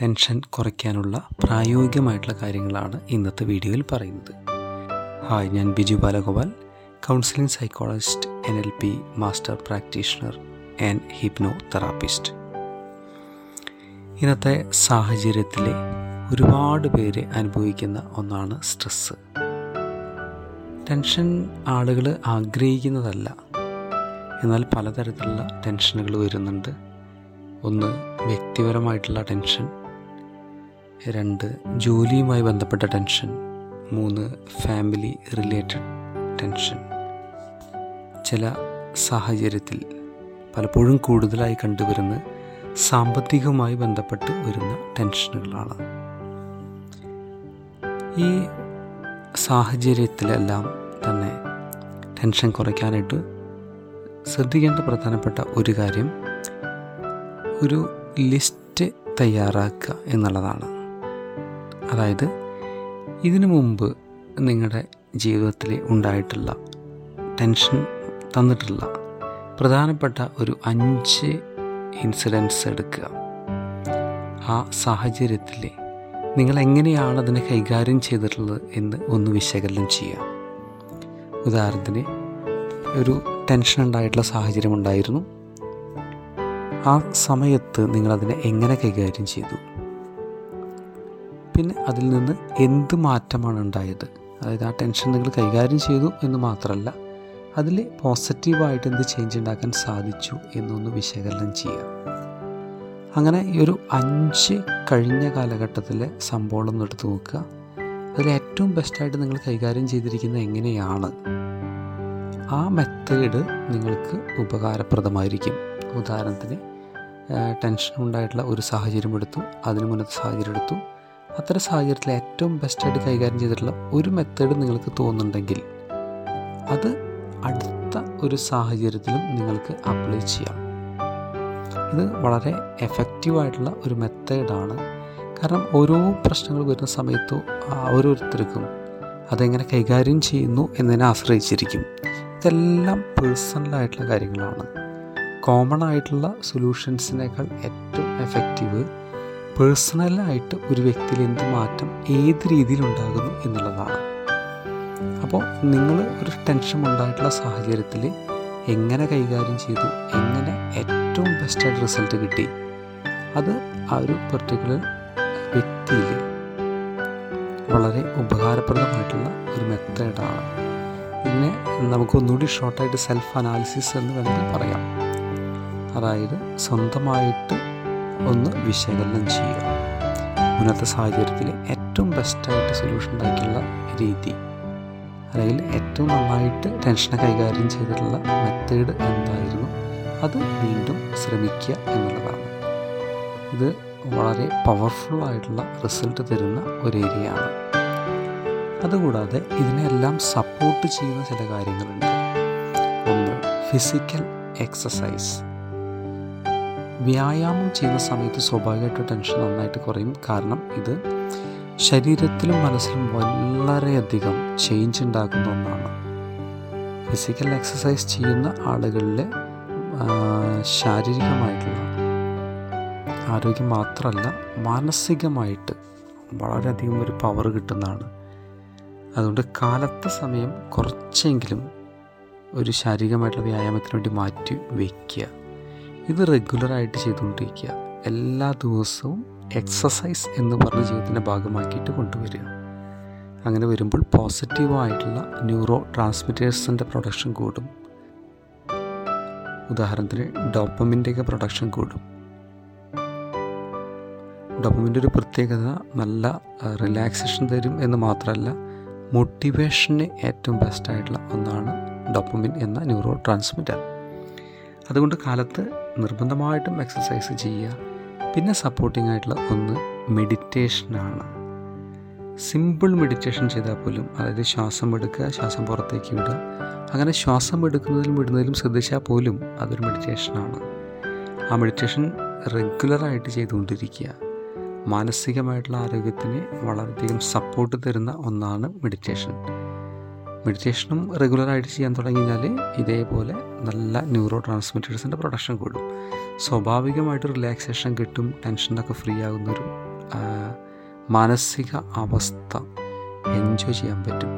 Tension കുറയ്ക്കാനുള്ള പ്രായോഗികമായിട്ടുള്ള കാര്യങ്ങളാണ് ഇന്നത്തെ വീഡിയോയിൽ പറയുന്നത്. ഹായ് ഞാൻ Biju Balagopal counselling psychologist N L P master practitioner and hypnotherapist ഇന്നത്തെ സാഹചര്യത്തിലെ ഒരുപാട് പേര് അനുഭവിക്കുന്ന ഒന്നാണ് സ്ട്രെസ്സ് ടെൻഷൻ ആളുകൾ ആഗ്രഹിക്കുന്നതല്ല. എന്നാൽ പലതരത്തിലുള്ള ടെൻഷനുകൾ വരുന്നുണ്ട്. ഒന്ന് വ്യക്തിപരമായിട്ടുള്ള ടെൻഷൻ രണ്ട് ജോലിയുമായി ബന്ധപ്പെട്ട ടെൻഷൻ. മൂന്ന് ഫാമിലി റിലേറ്റഡ് ടെൻഷൻ. ചില സാഹചര്യത്തിൽ പലപ്പോഴും കൂടുതലായി കണ്ടുവരുന്ന സാമ്പത്തികവുമായി ബന്ധപ്പെട്ട് വരുന്ന ടെൻഷനുകളാണ്. ഈ സാഹചര്യത്തിലെല്ലാം തന്നെ ടെൻഷൻ കുറയ്ക്കാനായിട്ട് ശ്രദ്ധിക്കേണ്ട പ്രധാനപ്പെട്ട ഒരു കാര്യം ഒരു ലിസ്റ്റ് തയ്യാറാക്കുക എന്നുള്ളതാണ്. അതായത് ഇതിനു മുമ്പ് നിങ്ങളുടെ ജീവിതത്തിൽ ഉണ്ടായിട്ടുള്ള ടെൻഷൻ തന്നിട്ടുള്ള പ്രധാനപ്പെട്ട ഒരു അഞ്ച് ഇൻസിഡൻസ് എടുക്കുക. ആ സാഹചര്യത്തിൽ നിങ്ങൾ എങ്ങനെയാണ് അതിനെ കൈകാര്യം ചെയ്തിട്ടുള്ളത് എന്ന് ഒന്ന് വിശകലനം ചെയ്യുക. ഉദാഹരണത്തിന് ഒരു ടെൻഷൻ ഉണ്ടായിട്ടുള്ള സാഹചര്യം ഉണ്ടായിരുന്നു. ആ സമയത്ത് നിങ്ങളതിനെ എങ്ങനെ കൈകാര്യം ചെയ്തു? പിന്നെ അതിൽ നിന്ന് എന്ത് മാറ്റമാണ് ഉണ്ടായത്? അതായത് ആ ടെൻഷൻ നിങ്ങൾ കൈകാര്യം ചെയ്തു എന്ന് മാത്രമല്ല അതിൽ പോസിറ്റീവായിട്ട് എന്ത് ചേഞ്ച് ഉണ്ടാക്കാൻ സാധിച്ചു എന്നൊന്ന് വിശകലനം ചെയ്യുക. അങ്ങനെ ഈ ഒരു അഞ്ച് കഴിഞ്ഞ കാലഘട്ടത്തിലെ സംഭവം ഒന്ന് എടുത്ത് നോക്കുക. അതിൽ ഏറ്റവും ബെസ്റ്റായിട്ട് നിങ്ങൾ കൈകാര്യം ചെയ്തിരിക്കുന്നത് എങ്ങനെയാണ്? ആ മെത്തേഡ് നിങ്ങൾക്ക് ഉപകാരപ്രദമായിരിക്കും. ഉദാഹരണത്തിന് ടെൻഷൻ ഉണ്ടായിട്ടുള്ള ഒരു സാഹചര്യം എടുത്തു അതിന് മുന്നത്തെ സാഹചര്യം എടുത്തു അത്തരം സാഹചര്യത്തിൽ ഏറ്റവും ബെസ്റ്റായിട്ട് കൈകാര്യം ചെയ്തിട്ടുള്ള ഒരു മെത്തേഡ് നിങ്ങൾക്ക് തോന്നുന്നുണ്ടെങ്കിൽ അത് അടുത്ത ഒരു സാഹചര്യത്തിലും നിങ്ങൾക്ക് അപ്ലൈ ചെയ്യാം. ഇത് വളരെ എഫക്റ്റീവായിട്ടുള്ള ഒരു മെത്തേഡാണ് കാരണം ഓരോ പ്രശ്നങ്ങൾ വരുന്ന സമയത്തും ഓരോരുത്തർക്കും അതെങ്ങനെ കൈകാര്യം ചെയ്യുന്നു എന്നതിനെ ആശ്രയിച്ചിരിക്കും. ഇതെല്ലാം പേഴ്സണലായിട്ടുള്ള കാര്യങ്ങളാണ്. കോമൺ ആയിട്ടുള്ള സൊല്യൂഷൻസിനേക്കാൾ ഏറ്റവും എഫക്റ്റീവ് പേഴ്സണലായിട്ട് ഒരു വ്യക്തിയിൽ എന്ത് മാറ്റം ഏത് രീതിയിൽ ഉണ്ടാകുന്നു എന്നുള്ളതാണ്. അപ്പോൾ നിങ്ങൾ ഒരു ടെൻഷൻ ഉണ്ടായിട്ടുള്ള സാഹചര്യത്തിൽ എങ്ങനെ കൈകാര്യം ചെയ്തു എങ്ങനെ ഏറ്റവും ബെസ്റ്റായിട്ട് റിസൾട്ട് കിട്ടി അത് ആ ഒരു പെർട്ടിക്കുലർ വ്യക്തിയിൽ വളരെ ഉപകാരപ്രദമായിട്ടുള്ള ഒരു മെത്തേഡാണ്. ഇതിനെ നമുക്കൊന്നുകൂടി ഷോർട്ടായിട്ട് സെൽഫ് അനാലിസിസ് എന്ന് വേണമെങ്കിൽ പറയാം. അതായത് സ്വന്തമായിട്ട് ഒന്ന് വിശകലനം ചെയ്യുക. മുന്നത്തെ സാഹചര്യത്തിൽ ഏറ്റവും ബെസ്റ്റായിട്ട് സൊല്യൂഷൻ ഉണ്ടാക്കിയുള്ള രീതി അല്ലെങ്കിൽ ഏറ്റവും നന്നായിട്ട് ടെൻഷൻ കൈകാര്യം ചെയ്തിട്ടുള്ള മെത്തേഡ് എന്തായിരുന്നു? അത് വീണ്ടും ശ്രമിക്കുക എന്നുള്ളതാണ്. ഇത് വളരെ പവർഫുൾ ആയിട്ടുള്ള റിസൾട്ട് തരുന്ന ഒരു ഏരിയയാണ് അതുകൂടാതെ ഇതിനെല്ലാം സപ്പോർട്ട് ചെയ്യുന്ന ചില കാര്യങ്ങളുണ്ട്. ഒന്ന് ഫിസിക്കൽ എക്സസൈസ് വ്യായാമം ചെയ്യുന്ന സമയത്ത് സ്വാഭാവികമായിട്ട് ടെൻഷൻ നന്നായിട്ട് കുറയും. കാരണം ഇത് ശരീരത്തിലും മനസ്സിലും വളരെയധികം ചേഞ്ച് ഉണ്ടാക്കുന്ന ഒന്നാണ്. ഫിസിക്കൽ എക്സസൈസ് ചെയ്യുന്ന ആളുകളിൽ ശാരീരികമായിട്ടുള്ള ആരോഗ്യം മാത്രമല്ല മാനസികമായിട്ട് വളരെയധികം ഒരു പവർ കിട്ടുന്നതാണ്. അതുകൊണ്ട് കാലത്തെ സമയം കുറച്ചെങ്കിലും ഒരു ശാരീരികമായിട്ടുള്ള വ്യായാമത്തിന് വേണ്ടി മാറ്റി വയ്ക്കുക ഇത് റെഗുലറായിട്ട് ചെയ്തുകൊണ്ടിരിക്കുക. എല്ലാ ദിവസവും എക്സസൈസ് എന്ന് പറഞ്ഞ ജീവിതത്തിന്റെ ഭാഗമാക്കിയിട്ട് കൊണ്ടുവരിക. അങ്ങനെ വരുമ്പോൾ പോസിറ്റീവായിട്ടുള്ള ന്യൂറോ ട്രാൻസ്മിറ്റേഴ്സിന്റെ പ്രൊഡക്ഷൻ കൂടും. ഉദാഹരണത്തിന് ഡോപ്പമിന്റെയൊക്കെ പ്രൊഡക്ഷൻ കൂടും. ഡോപ്പമിന്റെ ഒരു പ്രത്യേകത നല്ല റിലാക്സേഷൻ തരും എന്ന് മാത്രമല്ല മോട്ടിവേഷന് ഏറ്റവും ബെസ്റ്റായിട്ടുള്ള ഒന്നാണ് ഡോപ്പമിൻ എന്ന ന്യൂറോ ട്രാൻസ്മിറ്റർ അതുകൊണ്ട് കാലത്ത് നിർബന്ധമായിട്ടും എക്സസൈസ് ചെയ്യുക. പിന്നെ സപ്പോർട്ടിംഗ് ആയിട്ടുള്ള ഒന്ന് മെഡിറ്റേഷനാണ് സിമ്പിൾ മെഡിറ്റേഷൻ ചെയ്താൽ പോലും അതായത് ശ്വാസം എടുക്കുക ശ്വാസം പുറത്തേക്ക് വിടുക. അങ്ങനെ ശ്വാസം എടുക്കുന്നതിലും വിടുന്നതിലും ശ്രദ്ധിച്ചാൽ പോലും അതൊരു മെഡിറ്റേഷനാണ് ആ മെഡിറ്റേഷൻ റെഗുലറായിട്ട് ചെയ്തുകൊണ്ടിരിക്കുക. മാനസികമായിട്ടുള്ള ആരോഗ്യത്തിന് വളരെയധികം സപ്പോർട്ട് തരുന്ന ഒന്നാണ് മെഡിറ്റേഷൻ മെഡിറ്റേഷനും റെഗുലറായിട്ട് ചെയ്യാൻ തുടങ്ങി കഴിഞ്ഞാൽ ഇതേപോലെ നല്ല ന്യൂറോ ട്രാൻസ്മിറ്റേഴ്സിന്റെ പ്രൊഡക്ഷൻ കൂടും. സ്വാഭാവികമായിട്ട് റിലാക്സേഷൻ കിട്ടും ടെൻഷനൊക്കെ ഫ്രീ ആകുന്നൊരു മാനസിക അവസ്ഥ എൻജോയ് ചെയ്യാൻ പറ്റും.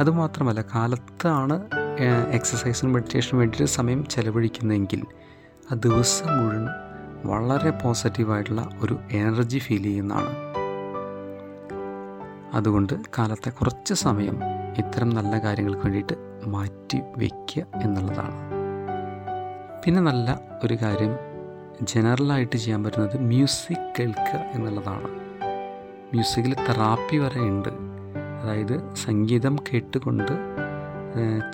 അതുമാത്രമല്ല കാലത്താണ് എക്സസൈസിനും മെഡിറ്റേഷനും വേണ്ടിയിട്ട് സമയം ചെലവഴിക്കുന്നതെങ്കിൽ ആ ദിവസം മുഴുവൻ വളരെ പോസിറ്റീവായിട്ടുള്ള ഒരു എനർജി ഫീൽ ചെയ്യുന്നതാണ്. അതുകൊണ്ട് കാലത്തെ കുറച്ച് സമയം ഇത്തരം നല്ല കാര്യങ്ങൾക്ക് വേണ്ടിയിട്ട് മാറ്റി വയ്ക്കുക എന്നുള്ളതാണ്. പിന്നെ നല്ല ഒരു കാര്യം ജനറലായിട്ട് ചെയ്യാൻ പറ്റുന്നത് മ്യൂസിക് കേൾക്കുക എന്നുള്ളതാണ്. മ്യൂസിക്കിൽ തെറാപ്പി വരെ ഉണ്ട്. അതായത് സംഗീതം കേട്ടുകൊണ്ട്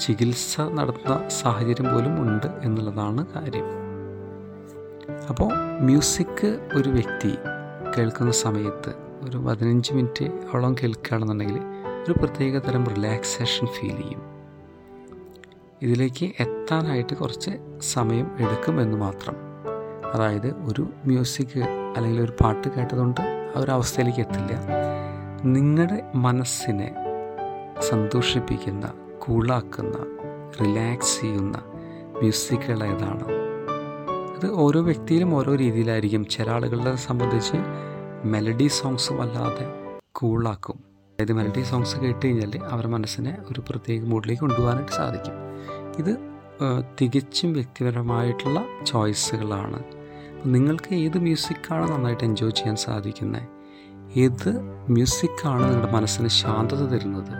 ചികിത്സ നടത്തുന്ന സാഹചര്യം പോലും ഉണ്ട് എന്നുള്ളതാണ് കാര്യം. അപ്പോൾ മ്യൂസിക് ഒരു വ്യക്തി കേൾക്കുന്ന സമയത്ത് ഒരു പതിനഞ്ച് മിനിറ്റ് ഓളം കേൾക്കുകയാണെന്നുണ്ടെങ്കിൽ ഒരു പ്രത്യേക തരം റിലാക്സേഷൻ ഫീൽ ചെയ്യും. ഇതിലേക്ക് എത്താനായിട്ട് കുറച്ച് സമയം എടുക്കും എന്ന് മാത്രം. അതായത് ഒരു മ്യൂസിക് അല്ലെങ്കിൽ ഒരു പാട്ട് കേട്ടതുകൊണ്ട് ആ ഒരു അവസ്ഥയിലേക്ക് എത്തില്ല. നിങ്ങളുടെ മനസ്സിനെ സന്തോഷിപ്പിക്കുന്ന കൂളാക്കുന്ന റിലാക്സ് ചെയ്യുന്ന മ്യൂസിക്കുകൾ ഏതാണ്? അത് ഓരോ വ്യക്തിയിലും ഓരോ രീതിയിലായിരിക്കും. ചില ആളുകളെ സംബന്ധിച്ച് മെലഡി സോങ്സ് വല്ലാതെ കൂളാക്കും. അതായത് മെലഡി സോങ്സ് കേട്ട് കഴിഞ്ഞാൽ അവരുടെ മനസ്സിനെ ഒരു പ്രത്യേക മൂഡിലേക്ക് കൊണ്ടുപോകാനായിട്ട് സാധിക്കും. ഇത് തികച്ചും വ്യക്തിപരമായിട്ടുള്ള ചോയ്സുകളാണ്. നിങ്ങൾക്ക് ഏത് മ്യൂസിക്കാണ് നന്നായിട്ട് എൻജോയ് ചെയ്യാൻ സാധിക്കുന്നത്? ഏത് മ്യൂസിക്കാണ് നിങ്ങളുടെ മനസ്സിന് ശാന്തത തരുന്നത്?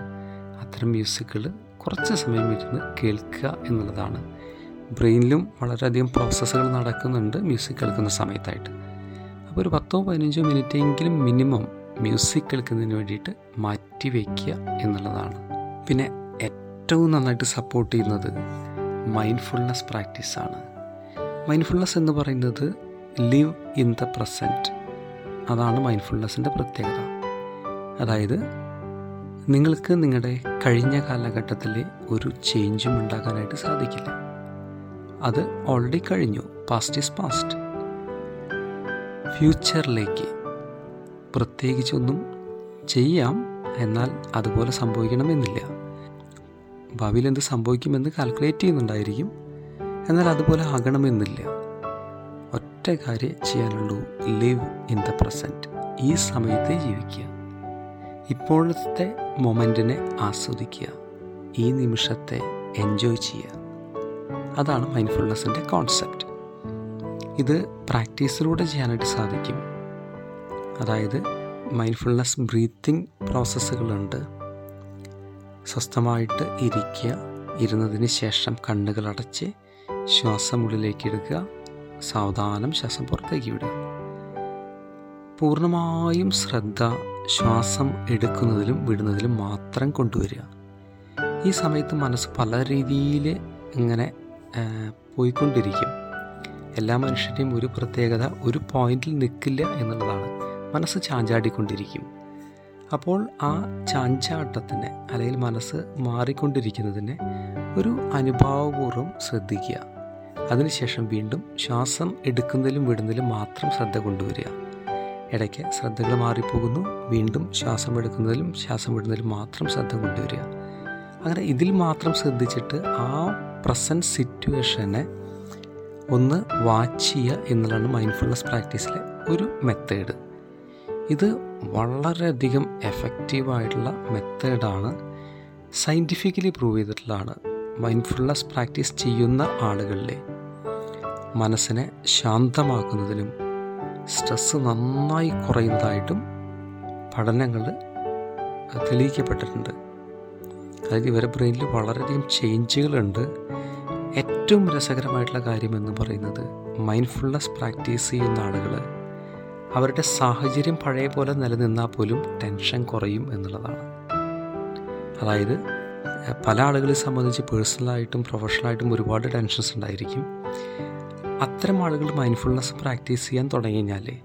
അത്തരം മ്യൂസിക്കുകൾ കുറച്ച് സമയം ഇരുന്ന് കേൾക്കുക എന്നുള്ളതാണ്. ബ്രെയിനിലും വളരെയധികം പ്രോസസ്സുകൾ നടക്കുന്നുണ്ട് മ്യൂസിക് കേൾക്കുന്ന സമയത്തായിട്ട്. അപ്പോൾ ഒരു പത്തോ പതിനഞ്ചോ മിനിറ്റ് എങ്കിലും മിനിമം മ്യൂസിക് കേൾക്കുന്നതിന് വേണ്ടിയിട്ട് മാറ്റി വയ്ക്കുക എന്നുള്ളതാണ്. പിന്നെ ഏറ്റവും നന്നായിട്ട് സപ്പോർട്ട് ചെയ്യുന്നത് മൈൻഡ്ഫുൾനെസ് പ്രാക്ടീസാണ് മൈൻഡ്ഫുൾനെസ് എന്ന് പറയുന്നത് ലിവ് ഇൻ ദ പ്രസന്റ് അതാണ് മൈൻഡ്ഫുൾനെസ്സിന്റെ പ്രത്യേകത. അതായത് നിങ്ങൾക്ക് നിങ്ങളുടെ കഴിഞ്ഞ കാലഘട്ടത്തിലെ ഒരു ചേഞ്ചും ഉണ്ടാക്കാനായിട്ട് സാധിക്കില്ല. അത് ഓൾറെഡി കഴിഞ്ഞു പാസ്റ്റ് ഈസ് പാസ്റ്റ് ഫ്യൂച്ചറിലേക്ക് പ്രത്യേകിച്ചൊന്നും ചെയ്യാം എന്നാൽ അതുപോലെ സംഭവിക്കണമെന്നില്ല. ഭാവിയിൽ എന്ത് സംഭവിക്കുമെന്ന് കാൽക്കുലേറ്റ് ചെയ്യുന്നുണ്ടായിരിക്കും. എന്നാൽ അതുപോലെ ആകണമെന്നില്ല. ഒറ്റ കാര്യം ചെയ്യാനുള്ളൂ. ലിവ് ഇൻ ദ പ്രസന്റ് ഈ സമയത്തെ ജീവിക്കുക. ഇപ്പോഴത്തെ മൊമെന്റിനെ ആസ്വദിക്കുക. ഈ നിമിഷത്തെ എൻജോയ് ചെയ്യുക. അതാണ് മൈൻഡ്ഫുൾനെസ്സിന്റെ കോൺസെപ്റ്റ് ഇത് പ്രാക്ടീസിലൂടെ ചെയ്യാനായിട്ട് സാധിക്കും. അതായത് മൈൻഡ്ഫുൾനെസ് ബ്രീത്തിങ് പ്രോസസ്സുകളുണ്ട് സ്വസ്ഥമായിട്ട് ഇരിക്കുക ഇരുന്നതിന് ശേഷം കണ്ണുകൾ അടച്ച് ശ്വാസം ഉള്ളിലേക്ക് എടുക്കുക സാവധാനം ശ്വാസം പുറത്തേക്ക് വിടുക. പൂർണമായും ശ്രദ്ധ ശ്വാസം എടുക്കുന്നതിലും വിടുന്നതിലും മാത്രം കൊണ്ടുവരിക. ഈ സമയത്ത് മനസ്സ് പല രീതിയിൽ ഇങ്ങനെ പോയിക്കൊണ്ടിരിക്കും. എല്ലാ മനുഷ്യന്റെയും ഒരു പ്രത്യേകത ഒരു പോയിന്റിൽ നിൽക്കില്ല എന്നുള്ളതാണ്. മനസ്സ് ചാഞ്ചാടിക്കൊണ്ടിരിക്കും. അപ്പോൾ ആ ചാഞ്ചാട്ടത്തിന് അല്ലെങ്കിൽ മനസ്സ് മാറിക്കൊണ്ടിരിക്കുന്നതിനെ ഒരു അനുഭാവപൂർവം ശ്രദ്ധിക്കുക. അതിനുശേഷം വീണ്ടും ശ്വാസം എടുക്കുന്നതിലും വിടുന്നതിലും മാത്രം ശ്രദ്ധ കൊണ്ടുവരിക. ഇടയ്ക്ക് ശ്രദ്ധകൾ മാറിപ്പോകുന്നു. വീണ്ടും ശ്വാസം എടുക്കുന്നതിലും ശ്വാസം വിടുന്നതിലും മാത്രം ശ്രദ്ധ കൊണ്ടുവരിക. അങ്ങനെ ഇതിൽ മാത്രം ശ്രദ്ധിച്ചിട്ട് ആ പ്രസന്റ് സിറ്റുവേഷനെ ഒന്ന് വാച്ച് ചെയ്യുക എന്നുള്ളതാണ് മൈൻഡ്ഫുൾനെസ് പ്രാക്ടീസിലെ ഒരു മെത്തേഡ്. ഇത് വളരെയധികം എഫക്റ്റീവായിട്ടുള്ള മെത്തേഡാണ് സയന്റിഫിക്കലി പ്രൂവ് ചെയ്തിട്ടുള്ളതാണ്. മൈൻഡ്ഫുൾനെസ് പ്രാക്ടീസ് ചെയ്യുന്ന ആളുകളിലെ മനസ്സിനെ ശാന്തമാക്കുന്നതിലും സ്ട്രെസ്സ് നന്നായി കുറയുന്നതായിട്ടും പഠനങ്ങൾ തെളിയിക്കപ്പെട്ടിട്ടുണ്ട്. അതായത് ഇവരുടെ ബ്രെയിനിൽ വളരെയധികം ചേഞ്ചുകളുണ്ട് ഏറ്റവും രസകരമായിട്ടുള്ള കാര്യം എന്ന് പറയുന്നത് മൈൻഡ്ഫുൾനെസ് പ്രാക്ടീസ് ചെയ്യുന്ന ആളുകൾ അവരുടെ സാഹചര്യം പഴയ പോലെ നിലനിന്നാൽ പോലും ടെൻഷൻ കുറയും എന്നുള്ളതാണ്. അതായത് പല ആളുകളെ സംബന്ധിച്ച് പേഴ്സണലായിട്ടും പ്രൊഫഷണലായിട്ടും ഒരുപാട് ടെൻഷൻസ് ഉണ്ടായിരിക്കും. അത്തരം ആളുകൾ മൈൻഡ്ഫുൾനെസ് പ്രാക്ടീസ് ചെയ്യാൻ തുടങ്ങി കഴിഞ്ഞാൽ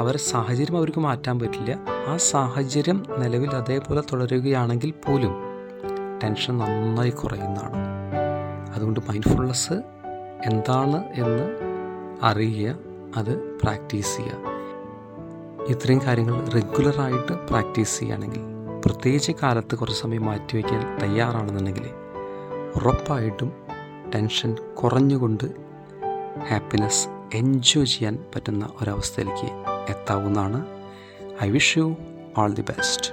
അവരുടെ സാഹചര്യം അവർക്ക് മാറ്റാൻ പറ്റില്ല. ആ സാഹചര്യം നിലവിൽ അതേപോലെ തുടരുകയാണെങ്കിൽ പോലും ടെൻഷൻ നന്നായി കുറയുന്നതാണ്. അതുകൊണ്ട് മൈൻഡ്ഫുൾനെസ് എന്താണ് എന്ന് അറിയുക. അത് പ്രാക്ടീസ് ചെയ്യുക. ഇത്രയും കാര്യങ്ങൾ റെഗുലറായിട്ട് പ്രാക്ടീസ് ചെയ്യുകയാണെങ്കിൽ പ്രത്യേകിച്ച് കാലത്ത് കുറച്ച് സമയം മാറ്റിവെക്കാൻ തയ്യാറാണെന്നുണ്ടെങ്കിൽ ഉറപ്പായിട്ടും ടെൻഷൻ കുറഞ്ഞുകൊണ്ട് ഹാപ്പിനെസ് എൻജോയ് ചെയ്യാൻ പറ്റുന്ന ഒരവസ്ഥയിലേക്ക് എത്താവുന്നതാണ്. I wish you all the best